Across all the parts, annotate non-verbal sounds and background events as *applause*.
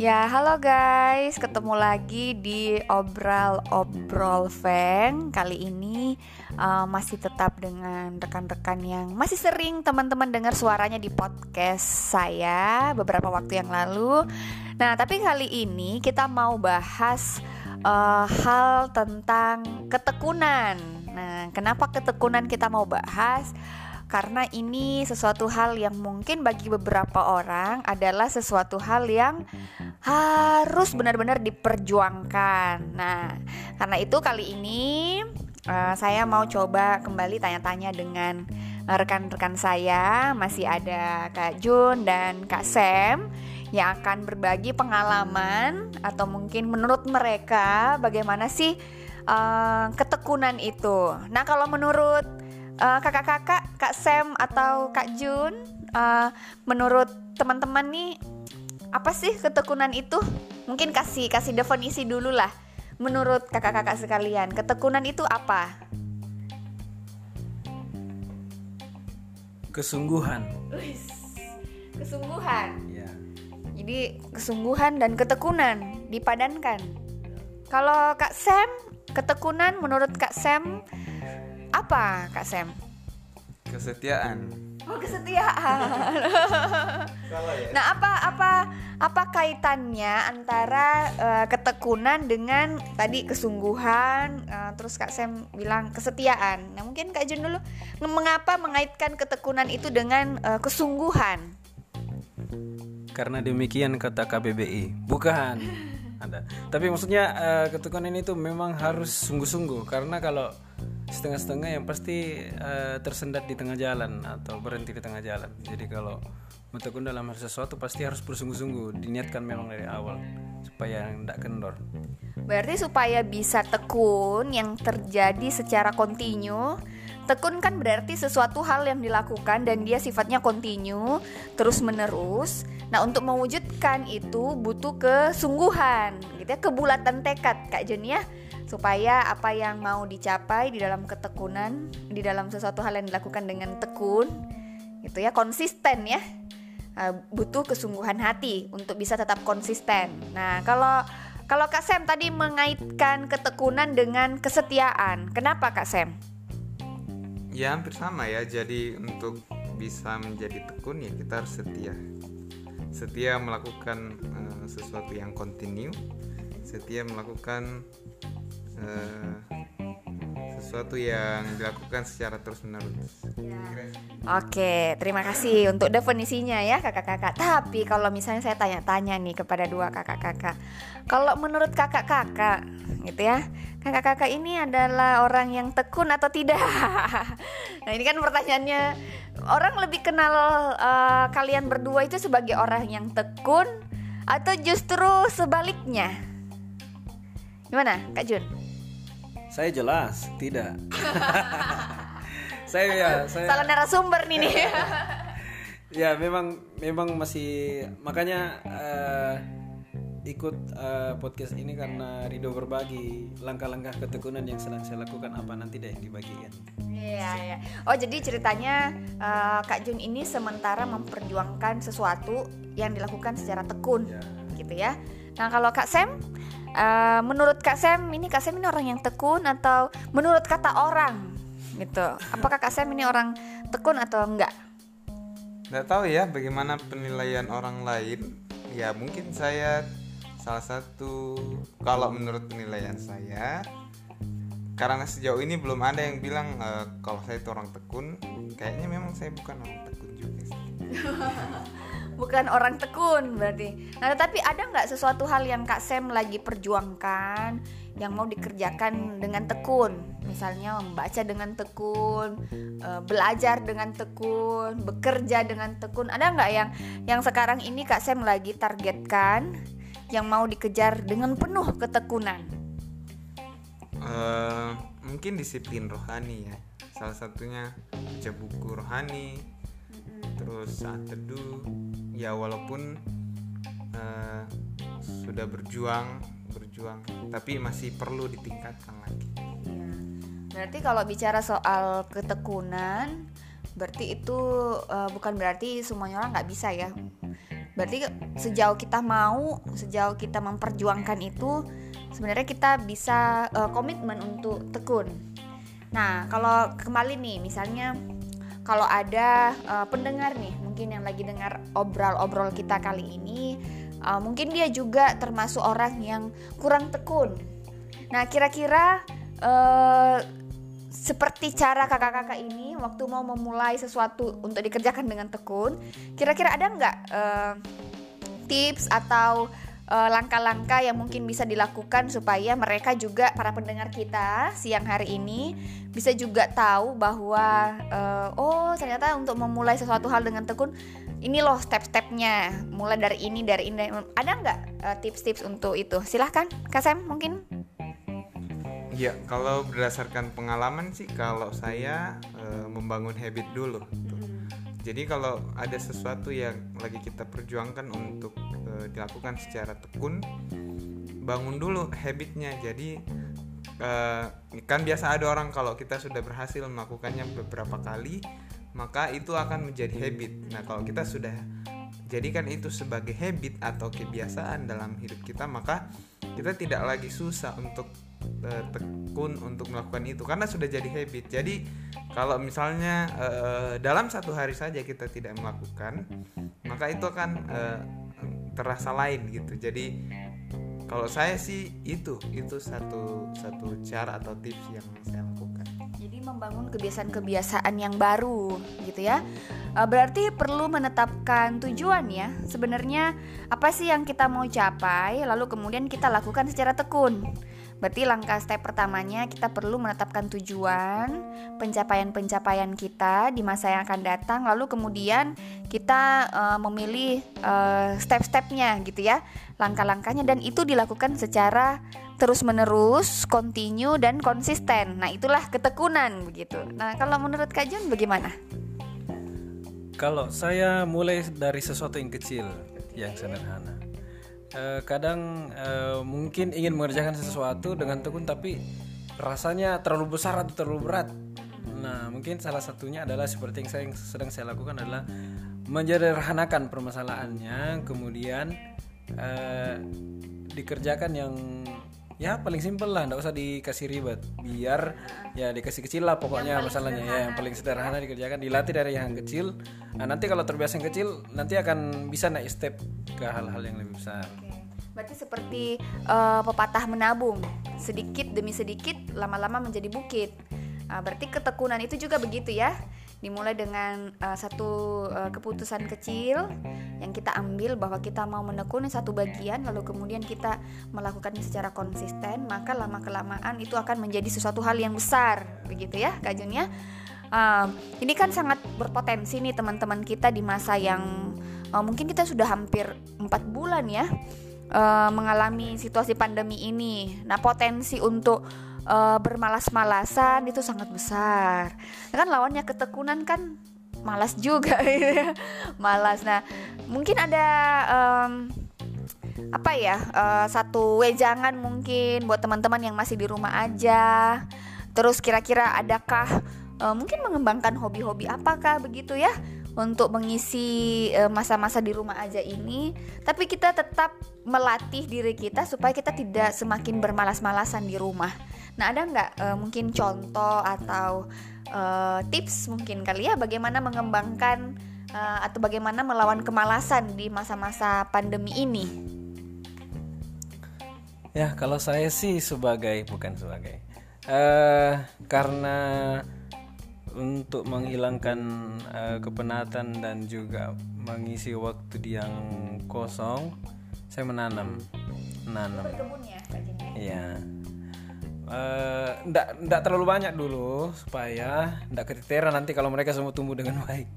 Ya, halo guys, ketemu lagi di Obral Obrol Feng. Kali ini uh, masih tetap dengan rekan-rekan yang masih sering teman-teman dengar suaranya di podcast saya beberapa waktu yang lalu. Nah, tapi kali ini kita mau bahas uh, hal tentang ketekunan. Nah, kenapa ketekunan kita mau bahas? Karena ini sesuatu hal yang mungkin bagi beberapa orang adalah sesuatu hal yang harus benar-benar diperjuangkan. Nah, karena itu kali ini uh, saya mau coba kembali tanya-tanya dengan rekan-rekan saya, masih ada Kak Jun dan Kak Sam yang akan berbagi pengalaman atau mungkin menurut mereka bagaimana sih uh, ketekunan itu. Nah, kalau menurut eh, kakak-kakak, Kak Sam atau Kak Jun, uh, menurut teman-teman nih apa sih ketekunan itu? Mungkin kasih kasih definisi dulu lah. Menurut kakak-kakak sekalian, ketekunan itu apa? Kesungguhan. Kesungguhan. Ya. Jadi kesungguhan dan ketekunan dipadankan. Kalau Kak Sam, ketekunan menurut Kak Sam apa Kak Sam? Kesetiaan. Oh kesetiaan. *laughs* Salah ya. Nah apa apa apa kaitannya antara uh, ketekunan dengan tadi kesungguhan? Uh, terus Kak Sam bilang kesetiaan. Nah mungkin Kak Jun dulu mengapa mengaitkan ketekunan itu dengan uh, kesungguhan? Karena demikian kata KBBI. Bukan. *laughs* Ada. Tapi maksudnya uh, ketekunan itu memang harus sungguh-sungguh karena kalau setengah-setengah yang pasti uh, tersendat di tengah jalan atau berhenti di tengah jalan. Jadi kalau mentekun dalam hal sesuatu pasti harus bersungguh-sungguh, diniatkan memang dari awal supaya tidak kendor. Berarti supaya bisa tekun yang terjadi secara kontinu. Tekun kan berarti sesuatu hal yang dilakukan dan dia sifatnya kontinu, terus menerus. Nah, untuk mewujudkan itu butuh kesungguhan, gitu ya, kebulatan tekad, Kak Jen ya supaya apa yang mau dicapai di dalam ketekunan di dalam sesuatu hal yang dilakukan dengan tekun itu ya konsisten ya. Uh, butuh kesungguhan hati untuk bisa tetap konsisten. Nah kalau kalau Kak Sem tadi mengaitkan ketekunan dengan kesetiaan kenapa Kak Sem ya hampir sama ya. Jadi untuk bisa menjadi tekun ya kita harus setia. Setia melakukan uh, sesuatu yang kontinu setia melakukan uh, sesuatu yang dilakukan secara terus menerus. Ya. Oke, terima kasih untuk definisinya ya kakak-kakak. Tapi kalau misalnya saya tanya-tanya nih kepada dua kakak-kakak, kalau menurut kakak-kakak, gitu ya, kakak-kakak ini adalah orang yang tekun atau tidak? *laughs* nah ini kan pertanyaannya, orang lebih kenal uh, kalian berdua itu sebagai orang yang tekun atau justru sebaliknya? Gimana, Kak Jun? Saya jelas tidak. *laughs* saya ya, saya salah narasumber nih nih. *laughs* ya memang memang masih makanya uh, ikut uh, podcast ini karena Rido berbagi langkah-langkah ketekunan yang sedang saya lakukan apa nanti deh yang dibagikan. Iya ya. Oh jadi ceritanya uh, Kak Jun ini sementara memperjuangkan sesuatu yang dilakukan secara tekun, ya. gitu ya. Nah kalau Kak Sam Uh, menurut Kak Sam ini Kak Sam ini orang yang tekun atau menurut kata orang gitu? Apakah Kak Sam ini orang tekun atau enggak? Tidak tahu ya bagaimana penilaian orang lain. Ya mungkin saya salah satu kalau menurut penilaian saya karena sejauh ini belum ada yang bilang uh, kalau saya itu orang tekun kayaknya memang saya bukan orang tekun juga sih. *laughs* bukan orang tekun berarti. Nah, tetapi ada nggak sesuatu hal yang Kak Sam lagi perjuangkan yang mau dikerjakan dengan tekun? Misalnya membaca dengan tekun, eh, belajar dengan tekun, bekerja dengan tekun. Ada nggak yang yang sekarang ini Kak Sam lagi targetkan yang mau dikejar dengan penuh ketekunan? Uh, mungkin disiplin rohani ya. Salah satunya baca buku rohani, terus saat teduh ya walaupun uh, sudah berjuang berjuang tapi masih perlu ditingkatkan lagi. Iya. berarti kalau bicara soal ketekunan berarti itu uh, bukan berarti semuanya orang nggak bisa ya? Berarti sejauh kita mau sejauh kita memperjuangkan itu sebenarnya kita bisa uh, komitmen untuk tekun. Nah kalau kembali nih misalnya kalau ada uh, pendengar nih mungkin yang lagi dengar obrol-obrol kita kali ini uh, mungkin dia juga termasuk orang yang kurang tekun. Nah kira-kira uh, seperti cara kakak-kakak ini waktu mau memulai sesuatu untuk dikerjakan dengan tekun, kira-kira ada nggak uh, tips atau eh, langkah-langkah uh, yang mungkin bisa dilakukan supaya mereka juga para pendengar kita siang hari ini bisa juga tahu bahwa uh, oh ternyata untuk memulai sesuatu hal dengan tekun ini loh step-stepnya mulai dari ini dari ini ada nggak tips-tips uh, untuk itu silahkan Kasem mungkin Ya, kalau berdasarkan pengalaman sih kalau saya e, membangun habit dulu. Tuh. Jadi kalau ada sesuatu yang lagi kita perjuangkan untuk e, dilakukan secara tekun, bangun dulu habitnya. Jadi e, kan biasa ada orang kalau kita sudah berhasil melakukannya beberapa kali, maka itu akan menjadi habit. Nah, kalau kita sudah jadikan itu sebagai habit atau kebiasaan dalam hidup kita, maka kita tidak lagi susah untuk uh, tekun untuk melakukan itu karena sudah jadi habit. Jadi kalau misalnya uh, dalam satu hari saja kita tidak melakukan, maka itu akan uh, terasa lain gitu. Jadi kalau saya sih itu itu satu satu cara atau tips yang saya lakukan. Jadi membangun kebiasaan-kebiasaan yang baru gitu ya. Berarti perlu menetapkan tujuan ya. Sebenarnya apa sih yang kita mau capai lalu kemudian kita lakukan secara tekun. Berarti langkah step pertamanya kita perlu menetapkan tujuan, pencapaian-pencapaian kita di masa yang akan datang, lalu kemudian kita uh, memilih uh, step-stepnya gitu ya, langkah-langkahnya dan itu dilakukan secara terus-menerus, continue dan konsisten. Nah, itulah ketekunan begitu. Nah, kalau menurut Kak Jun bagaimana? Kalau saya mulai dari sesuatu yang kecil, yang sederhana uh, kadang uh, mungkin ingin mengerjakan sesuatu dengan tekun tapi rasanya terlalu besar atau terlalu berat. Nah, mungkin salah satunya adalah seperti yang saya yang sedang saya lakukan adalah menjederhanakan permasalahannya, kemudian uh, dikerjakan yang ya paling simpel lah, nggak usah dikasih ribet, biar ya dikasih kecil lah pokoknya masalahnya ya yang paling sederhana dikerjakan, dilatih dari yang kecil. Nah nanti kalau terbiasa yang kecil, nanti akan bisa naik step ke hal-hal yang lebih besar. Berarti seperti uh, pepatah menabung, sedikit demi sedikit lama-lama menjadi bukit. Uh, berarti ketekunan itu juga begitu ya dimulai dengan uh, satu uh, keputusan kecil yang kita ambil bahwa kita mau menekuni satu bagian lalu kemudian kita melakukannya secara konsisten maka lama kelamaan itu akan menjadi sesuatu hal yang besar begitu ya Kak uh, ini kan sangat berpotensi nih teman-teman kita di masa yang uh, mungkin kita sudah hampir empat bulan ya uh, mengalami situasi pandemi ini. Nah potensi untuk uh, bermalas-malasan itu sangat besar. Nah, kan lawannya ketekunan kan malas juga *laughs* gitu malas. Nah, mungkin ada um, apa ya? Uh, satu wejangan mungkin buat teman-teman yang masih di rumah aja. Terus kira-kira adakah uh, mungkin mengembangkan hobi-hobi apakah begitu ya? untuk mengisi masa-masa di rumah aja ini, tapi kita tetap melatih diri kita supaya kita tidak semakin bermalas-malasan di rumah. Nah, ada nggak uh, mungkin contoh atau uh, tips mungkin kali ya bagaimana mengembangkan uh, atau bagaimana melawan kemalasan di masa-masa pandemi ini? Ya, kalau saya sih sebagai bukan sebagai uh, karena untuk menghilangkan uh, kepenatan dan juga mengisi waktu yang kosong, saya menanam, menanam. Berkebun ya, Iya uh, ndak ndak terlalu banyak dulu supaya ndak keteteran nanti kalau mereka semua tumbuh dengan *laughs* baik.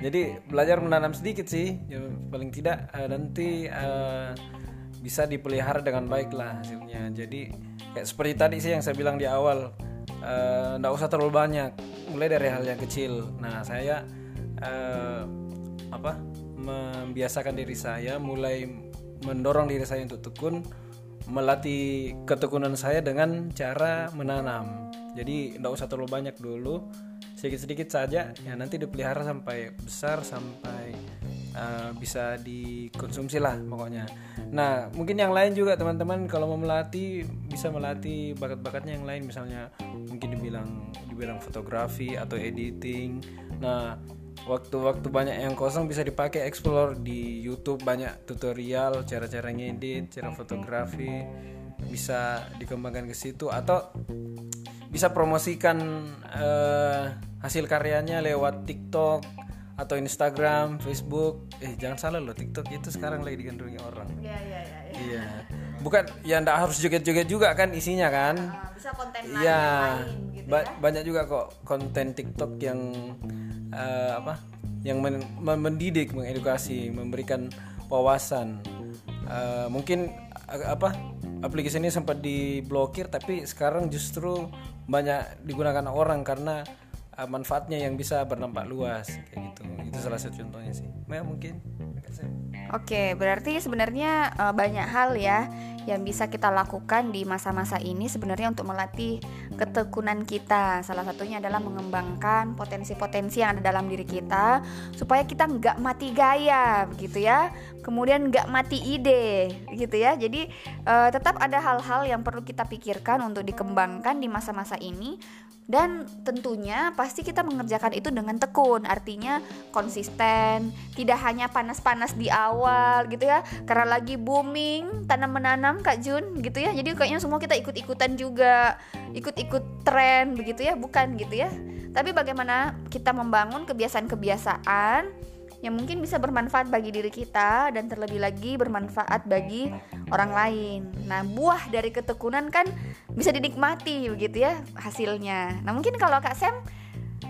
Jadi belajar menanam sedikit sih, ya, paling tidak uh, nanti uh, bisa dipelihara dengan baik lah hasilnya. Jadi kayak seperti tadi sih yang saya bilang di awal, uh, ndak usah terlalu banyak, mulai dari hal yang kecil. Nah saya uh, apa membiasakan diri saya, mulai mendorong diri saya untuk tekun melatih ketekunan saya dengan cara menanam. Jadi tidak usah terlalu banyak dulu, sedikit-sedikit saja. Ya nanti dipelihara sampai besar sampai uh, bisa dikonsumsi lah pokoknya. Nah mungkin yang lain juga teman-teman kalau mau melatih bisa melatih bakat-bakatnya yang lain misalnya mungkin dibilang dibilang fotografi atau editing. Nah waktu-waktu banyak yang kosong bisa dipakai explore di YouTube banyak tutorial cara-cara ngedit, cara fotografi bisa dikembangkan ke situ atau bisa promosikan uh, hasil karyanya lewat TikTok atau Instagram, Facebook. Eh jangan salah loh, TikTok itu sekarang lagi digandrungi orang. Iya, iya, iya. Iya. Bukan ya ndak harus joget-joget juga kan isinya kan? Uh, bisa konten lain, Iya. gitu Ba- ya. banyak juga kok konten TikTok yang eh, apa? Yang men- men- mendidik, mengedukasi, memberikan wawasan. Eh, mungkin eh, apa? Aplikasi ini sempat diblokir tapi sekarang justru banyak digunakan orang karena eh, manfaatnya yang bisa berdampak luas kayak gitu. Itu salah satu contohnya sih. Mungkin Oke, berarti sebenarnya eh, banyak hal ya yang bisa kita lakukan di masa-masa ini sebenarnya untuk melatih ketekunan kita. Salah satunya adalah mengembangkan potensi-potensi yang ada dalam diri kita supaya kita nggak mati gaya, gitu ya. Kemudian nggak mati ide, gitu ya. Jadi eh, tetap ada hal-hal yang perlu kita pikirkan untuk dikembangkan di masa-masa ini dan tentunya pasti kita mengerjakan itu dengan tekun artinya konsisten tidak hanya panas-panas di awal gitu ya karena lagi booming tanam menanam Kak Jun gitu ya jadi kayaknya semua kita ikut-ikutan juga ikut-ikut tren begitu ya bukan gitu ya tapi bagaimana kita membangun kebiasaan-kebiasaan yang mungkin bisa bermanfaat bagi diri kita dan terlebih lagi bermanfaat bagi orang lain. Nah, buah dari ketekunan kan bisa dinikmati begitu ya hasilnya. Nah, mungkin kalau Kak Sam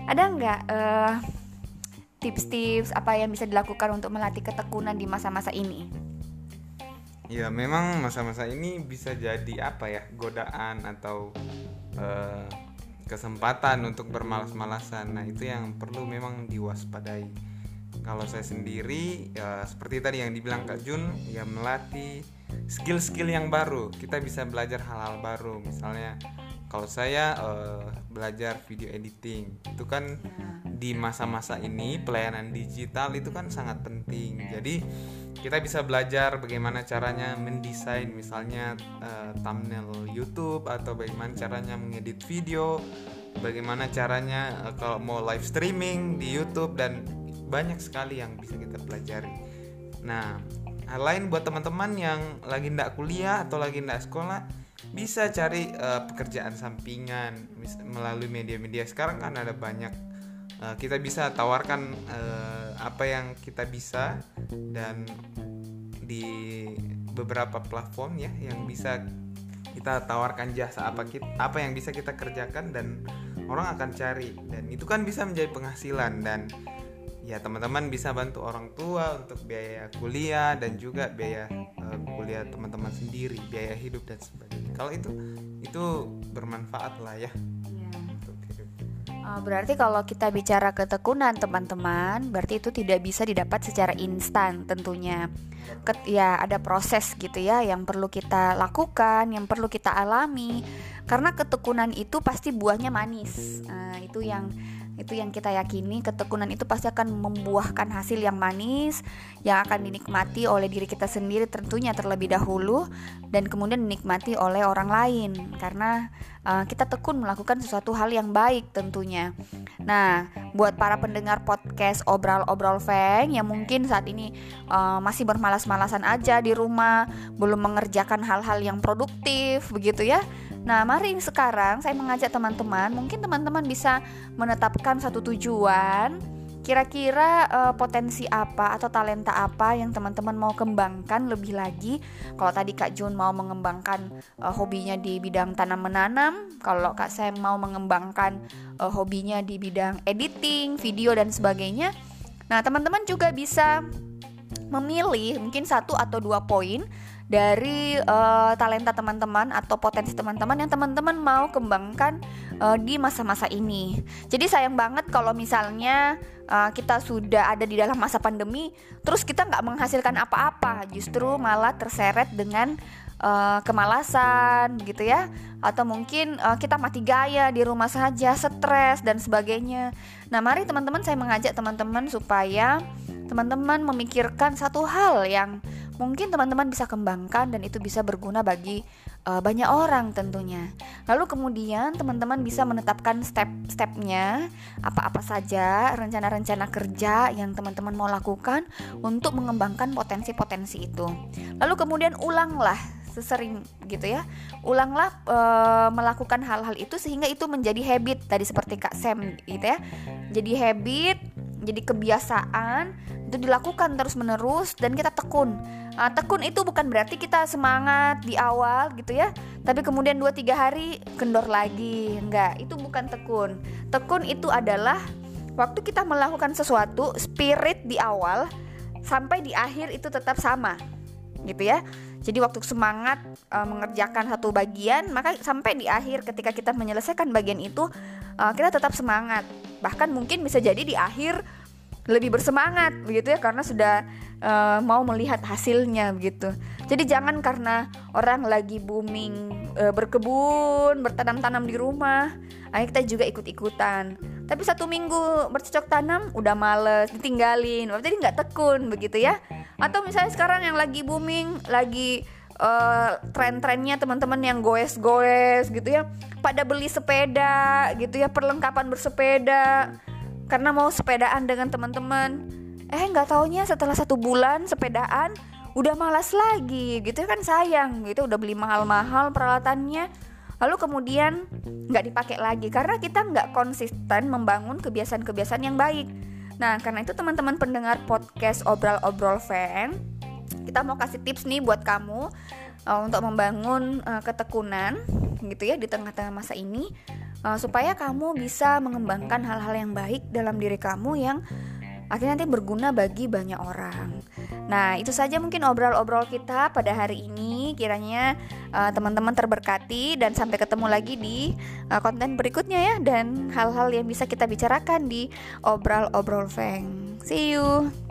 ada nggak eh, tips-tips apa yang bisa dilakukan untuk melatih ketekunan di masa-masa ini? Ya memang masa-masa ini bisa jadi apa ya godaan atau eh, kesempatan untuk bermalas-malasan. Nah itu yang perlu memang diwaspadai. Kalau saya sendiri ya seperti tadi yang dibilang Kak Jun ya melatih skill-skill yang baru. Kita bisa belajar hal-hal baru. Misalnya kalau saya eh, belajar video editing itu kan di masa-masa ini pelayanan digital itu kan sangat penting. Jadi kita bisa belajar bagaimana caranya mendesain misalnya eh, thumbnail YouTube atau bagaimana caranya mengedit video, bagaimana caranya eh, kalau mau live streaming di YouTube dan banyak sekali yang bisa kita pelajari. Nah, hal lain buat teman-teman yang lagi ndak kuliah atau lagi ndak sekolah bisa cari eh, pekerjaan sampingan melalui media-media. Sekarang kan ada banyak Eh, kita bisa tawarkan eh, apa yang kita bisa dan di beberapa platform ya yang bisa kita tawarkan jasa apa kita, apa yang bisa kita kerjakan dan orang akan cari. Dan itu kan bisa menjadi penghasilan dan ya teman-teman bisa bantu orang tua untuk biaya kuliah dan juga biaya eh, kuliah teman-teman sendiri biaya hidup dan sebagainya kalau itu itu bermanfaat lah ya hidup Uh, berarti kalau kita bicara ketekunan teman-teman, berarti itu tidak bisa didapat secara instan tentunya. Ket, ya ada proses gitu ya yang perlu kita lakukan, yang perlu kita alami. Karena ketekunan itu pasti buahnya manis. Nah, itu yang itu yang kita yakini ketekunan itu pasti akan membuahkan hasil yang manis yang akan dinikmati oleh diri kita sendiri tentunya terlebih dahulu dan kemudian dinikmati oleh orang lain karena uh, kita tekun melakukan sesuatu hal yang baik tentunya. Nah, buat para pendengar podcast obrol-obrol Feng yang mungkin saat ini uh, masih bermalas-malasan aja di rumah, belum mengerjakan hal-hal yang produktif begitu ya. Nah, mari sekarang saya mengajak teman-teman, mungkin teman-teman bisa menetapkan satu tujuan kira-kira uh, potensi apa atau talenta apa yang teman-teman mau kembangkan lebih lagi. Kalau tadi Kak Jun mau mengembangkan uh, hobinya di bidang tanam menanam kalau Kak Sam mau mengembangkan uh, hobinya di bidang editing video dan sebagainya. Nah teman-teman juga bisa memilih mungkin satu atau dua poin dari uh, talenta teman-teman atau potensi teman-teman yang teman-teman mau kembangkan uh, di masa-masa ini. Jadi sayang banget kalau misalnya uh, kita sudah ada di dalam masa pandemi, terus kita nggak menghasilkan apa-apa, justru malah terseret dengan uh, kemalasan gitu ya, atau mungkin uh, kita mati gaya di rumah saja, stres dan sebagainya. Nah mari teman-teman saya mengajak teman-teman supaya teman-teman memikirkan satu hal yang mungkin teman-teman bisa kembangkan dan itu bisa berguna bagi uh, banyak orang tentunya. Lalu kemudian teman-teman bisa menetapkan step-stepnya apa-apa saja rencana-rencana kerja yang teman-teman mau lakukan untuk mengembangkan potensi-potensi itu. Lalu kemudian ulanglah sesering gitu ya. Ulanglah e, melakukan hal-hal itu sehingga itu menjadi habit tadi seperti Kak Sam gitu ya. Jadi habit, jadi kebiasaan itu dilakukan terus-menerus dan kita tekun. Nah, tekun itu bukan berarti kita semangat di awal gitu ya, tapi kemudian 2-3 hari kendor lagi. Enggak, itu bukan tekun. Tekun itu adalah waktu kita melakukan sesuatu, spirit di awal sampai di akhir itu tetap sama. Gitu ya. Jadi waktu semangat uh, mengerjakan satu bagian, maka sampai di akhir ketika kita menyelesaikan bagian itu uh, kita tetap semangat. Bahkan mungkin bisa jadi di akhir lebih bersemangat begitu ya karena sudah uh, mau melihat hasilnya begitu. Jadi jangan karena orang lagi booming uh, berkebun, bertanam-tanam di rumah, ayo kita juga ikut-ikutan. Tapi satu minggu bercocok tanam udah males, ditinggalin, berarti nggak tekun begitu ya atau misalnya sekarang yang lagi booming lagi uh, tren-trennya teman-teman yang goes-goes gitu ya pada beli sepeda gitu ya perlengkapan bersepeda karena mau sepedaan dengan teman-teman. Eh nggak taunya setelah satu bulan sepedaan udah malas lagi gitu kan sayang gitu udah beli mahal-mahal peralatannya. Lalu kemudian nggak dipakai lagi karena kita nggak konsisten membangun kebiasaan-kebiasaan yang baik. Nah, karena itu teman-teman pendengar podcast obrol-obrol fan, kita mau kasih tips nih buat kamu uh, untuk membangun uh, ketekunan gitu ya di tengah-tengah masa ini uh, supaya kamu bisa mengembangkan hal-hal yang baik dalam diri kamu yang akhirnya nanti berguna bagi banyak orang. Nah, itu saja mungkin obrol-obrol kita pada hari ini. Kiranya uh, teman-teman terberkati dan sampai ketemu lagi di uh, konten berikutnya ya dan hal-hal yang bisa kita bicarakan di obrol-obrol Feng. See you.